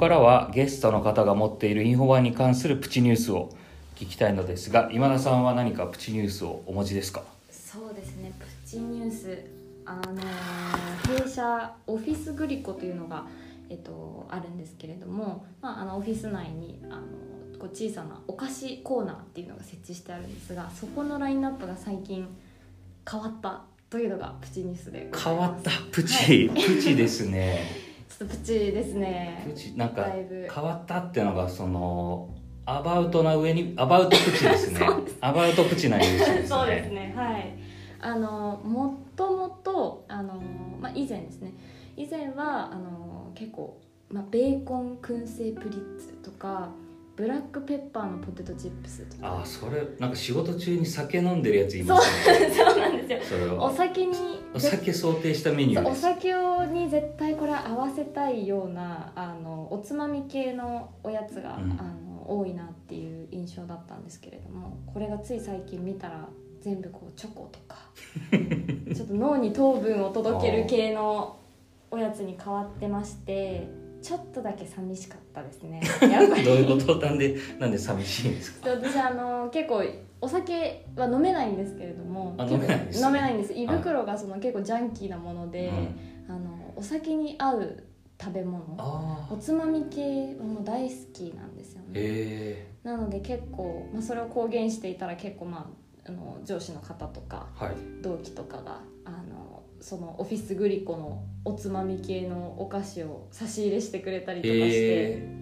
からはゲストの方が持っているインフォワンに関するプチニュースを聞きたいのですが今田さんは何かプチニュースをお持ちですか？そうですねプチニュース。あのー弊社オフィスグリコというのが、えっと、あるんですけれども、まあ、あのオフィス内にあのこう小さなお菓子コーナーっていうのが設置してあるんですがそこのラインナップが最近変わったというのがプチニュースで変わった？プチ、プチですねちょっとプチですね。プチなんか変わったっていうのがそのアバウトな上にアバウトプチですね。アバウトプチなニュースですね。そうですねはい。あのもともとあの、まあ、以前ですね。以前はあの結構、まあ、ベーコン燻製プリッツとかブラックペッパーのポテトチップスとか。あそれなんか仕事中に酒飲んでるやついますね。そうなんですよ。おそれは。酒にお酒想定したメニューおです。酒をに絶対これ合わせたいようなあのおつまみ系のおやつが、うん。あの多いなっていう印象だったんですけれどもこれがつい最近見たら全部こうチョコとか ちょっと脳に糖分を届ける系のおやつに変わってましてちょっとだけ寂しかったですね。やっぱり。どういうこと？なんでなんで寂しいんですか？で私あの結構お酒は飲めないんですけれども飲めないんです飲めないんです。胃袋がその結構ジャンキーなもので、うん。あのお酒に合う食べ物。おつまみ系はもう大好きなんですよね。え。なので結構、まあ、それを公言していたら結構まああの上司の方とかー、はい。同期とかがそのオフィスグリコのおつまみ系のお菓子を差し入れしてくれたりとかして、え。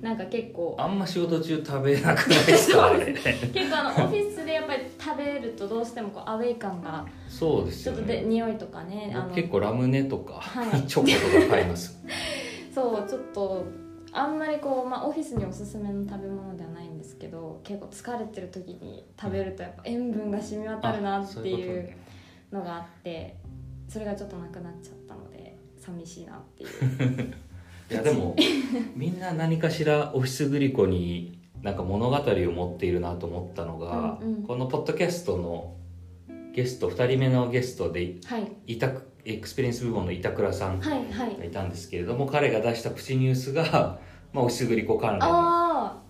なんか結構ー、あんま仕事中食べなくないですか結構あのオフィスでやっぱり食べるとどうしてもこうアウェイ感がそうですちょっとで匂いとかねあの僕結構ラムネとか、はい。チョコとか買います。そうちょっとあんまりこう、まあ、オフィスにおすすめの食べ物ではないんですけど結構疲れてる時に食べるとやっぱ塩分が染み渡るなあっていうのがあってそれがちょっとなくなっちゃったので寂しいなっていう。いやでもみんな何かしらオフィスグリコになんか物語を持っているなと思ったのが、うんうん。このポッドキャストのゲスト2人目のゲストではい。委託エクスペリエンス部門の板倉さんはいはい。がいたんですけれども彼が出したプチニュースが、まあ、オフィスグリコ関連だあ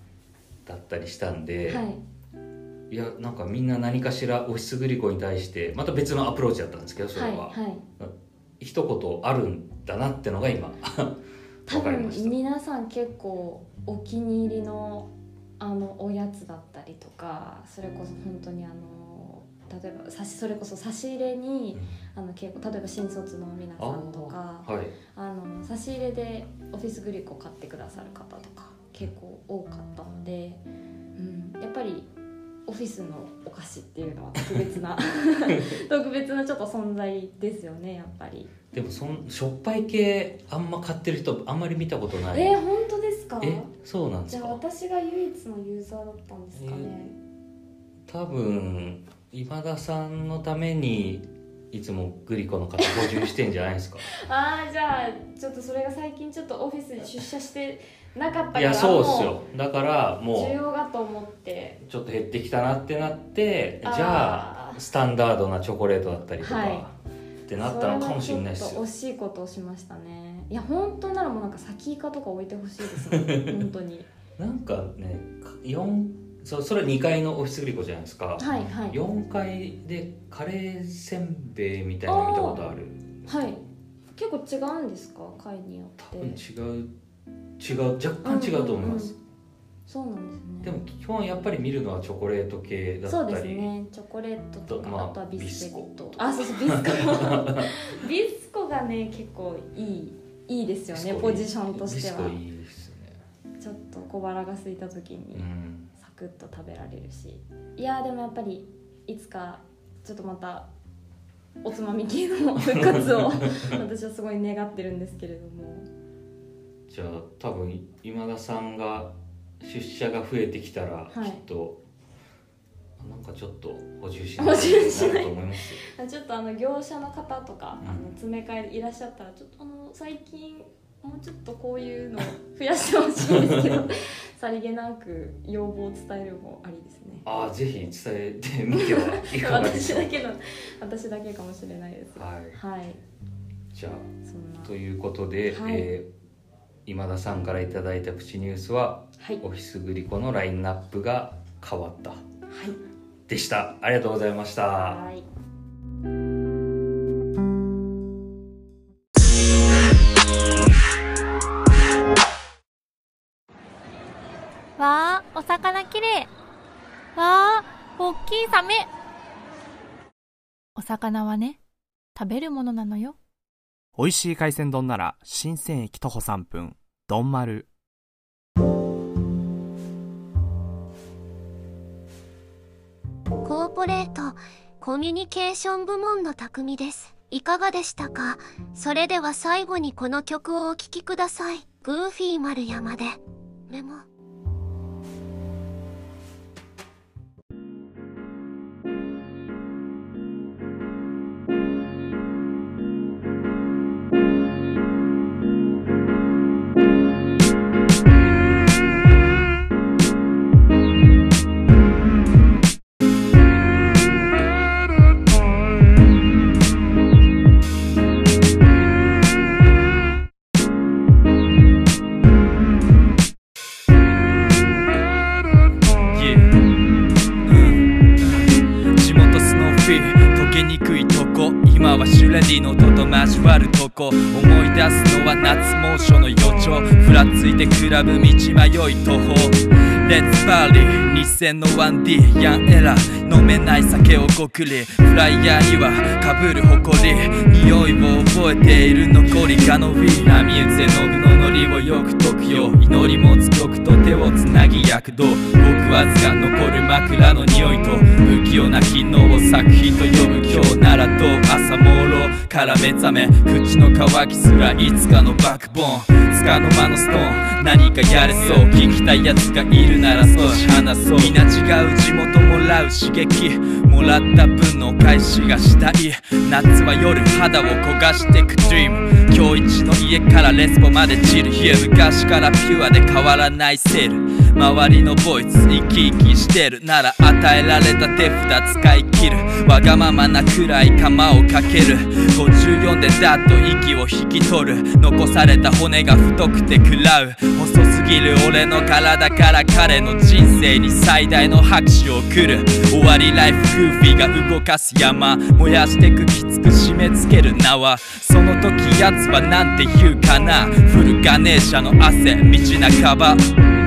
ったりしたんあで、はいい、やなんかみんな何かしらオフィスグリコに対してまた別のアプローチだったんですけどそれは、はいはい。一言あるんだなってのが今 多分皆さん結構お気に入りのあのおやつだったりとかそれこそ本当にあの例えばさしそれこそ差し入れにあの結構例えば新卒の皆さんとかはい。あの差し入れでオフィスグリコ買ってくださる方とか結構多かったので、うん、やっぱりオフィスのお菓子っていうのは特別な 特別なちょっと存在ですよねやっぱり。でもそんしょっぱい系あんま買ってる人あんまり見たことない。えー、本当ですか？えそうなんでじゃあすか私が唯一のユーザーだったんですかね、多分今田さんのためにいつもグリコの方補充してんじゃないですか？ああじゃあちょっとそれが最近ちょっとオフィスに出社してなかったからいやそうっすもよ。だからう需も要がと思って。うちょっと減ってきたなってなってじゃあスタンダードなチョコレートだったりとか、はい。ってなったのかもしれないですよ。それはちょっと惜しいことをしましたねいや本当ならもうなんか先イカとか置いてほしいですね。本当に。なんかね4そうそれは2階のオフィスグリコじゃないですか、はいはい。4階でカレーせんべいみたいなの見たことある。はい。結構違うんですか？階によって。多分違う違う若干違うと思います、んんん。そうなんですね。でも基本やっぱり見るのはチョコレート系だそうったり、ですね。チョコレートとか、ああとはビスケットあそうそうビスコ。ビスコがね結構いいいいですよねポジションとしては。ビスコいいですね。ちょっと小腹が空いた時うにクッと食べられるし。いやーでもやっぱりいつかちょっとまたおつまみ系の復活を 私はすごい願ってるんですけれども。じゃあ多分今田さんが出社が増えてきたら、はい。きっとなんかちょっと補充しないと思いますよ。ちょっとあの業者の方とか、うん。あの詰め替えでいらっしゃったらちょっとあの最近もうちょっとこういうのを増やしてほしいんですけど さりげなく要望を伝えるのもありですね。ああぜひ伝えてみてはいかがでしょう。私だけの私だけかもしれないです。がはい。はい。じゃあということで、はい。えー今田さんからいただいたプチニュースははいオフィスグリコのラインナップが変わったはいでしたありがとうございましたはいわあ、お魚きれい。わあ、おっきいサメ。お魚はね、食べるものなのよ。美味しい海鮮丼なら新鮮駅徒歩3分丼丸コーポレートコミュニケーション部門の匠です。いかがでしたか？それでは最後にこの曲をお聴きください。グーフィー丸山でメモ。地猛暑の予兆。ふらついてクラブ道迷い途方レッツパーリー2000の 1D ヤンエラー飲めない酒をごくり。フライヤーには。かぶる誇り。匂いを覚えている残り。がのウィー。波打つ絵の具のノリをよく解くよ。祈り持つ曲と手をつなぎ躍動。僕わずか残る枕の匂いと不器用な機能を作品と呼ぶ今日ならどう朝朦朧から目覚め口の渇きすらいつかのバックボーン。つかの間のストーン。何かやれそう聞きたいやつがいるなら少し話そう。皆違う地元もらう刺激もらった分のお返しがしたい。夏は夜肌を焦がしてく。Dream 今日一の家からレスポまでチル Here 昔からピュアで変わらないセール。周りのボイス生き生きしてるなら与えられた手札使い切るわがままなくらい釜をかける。54でダッと息を引き取る。残された骨が太くて食らう。細すぎる俺の体から彼の人生に最大の拍手を送る。終わりライフグーフィーが動かす山燃やしてくきつく締め付ける縄。その時奴はなんて言うかな。フルガネーシャの汗道半ば。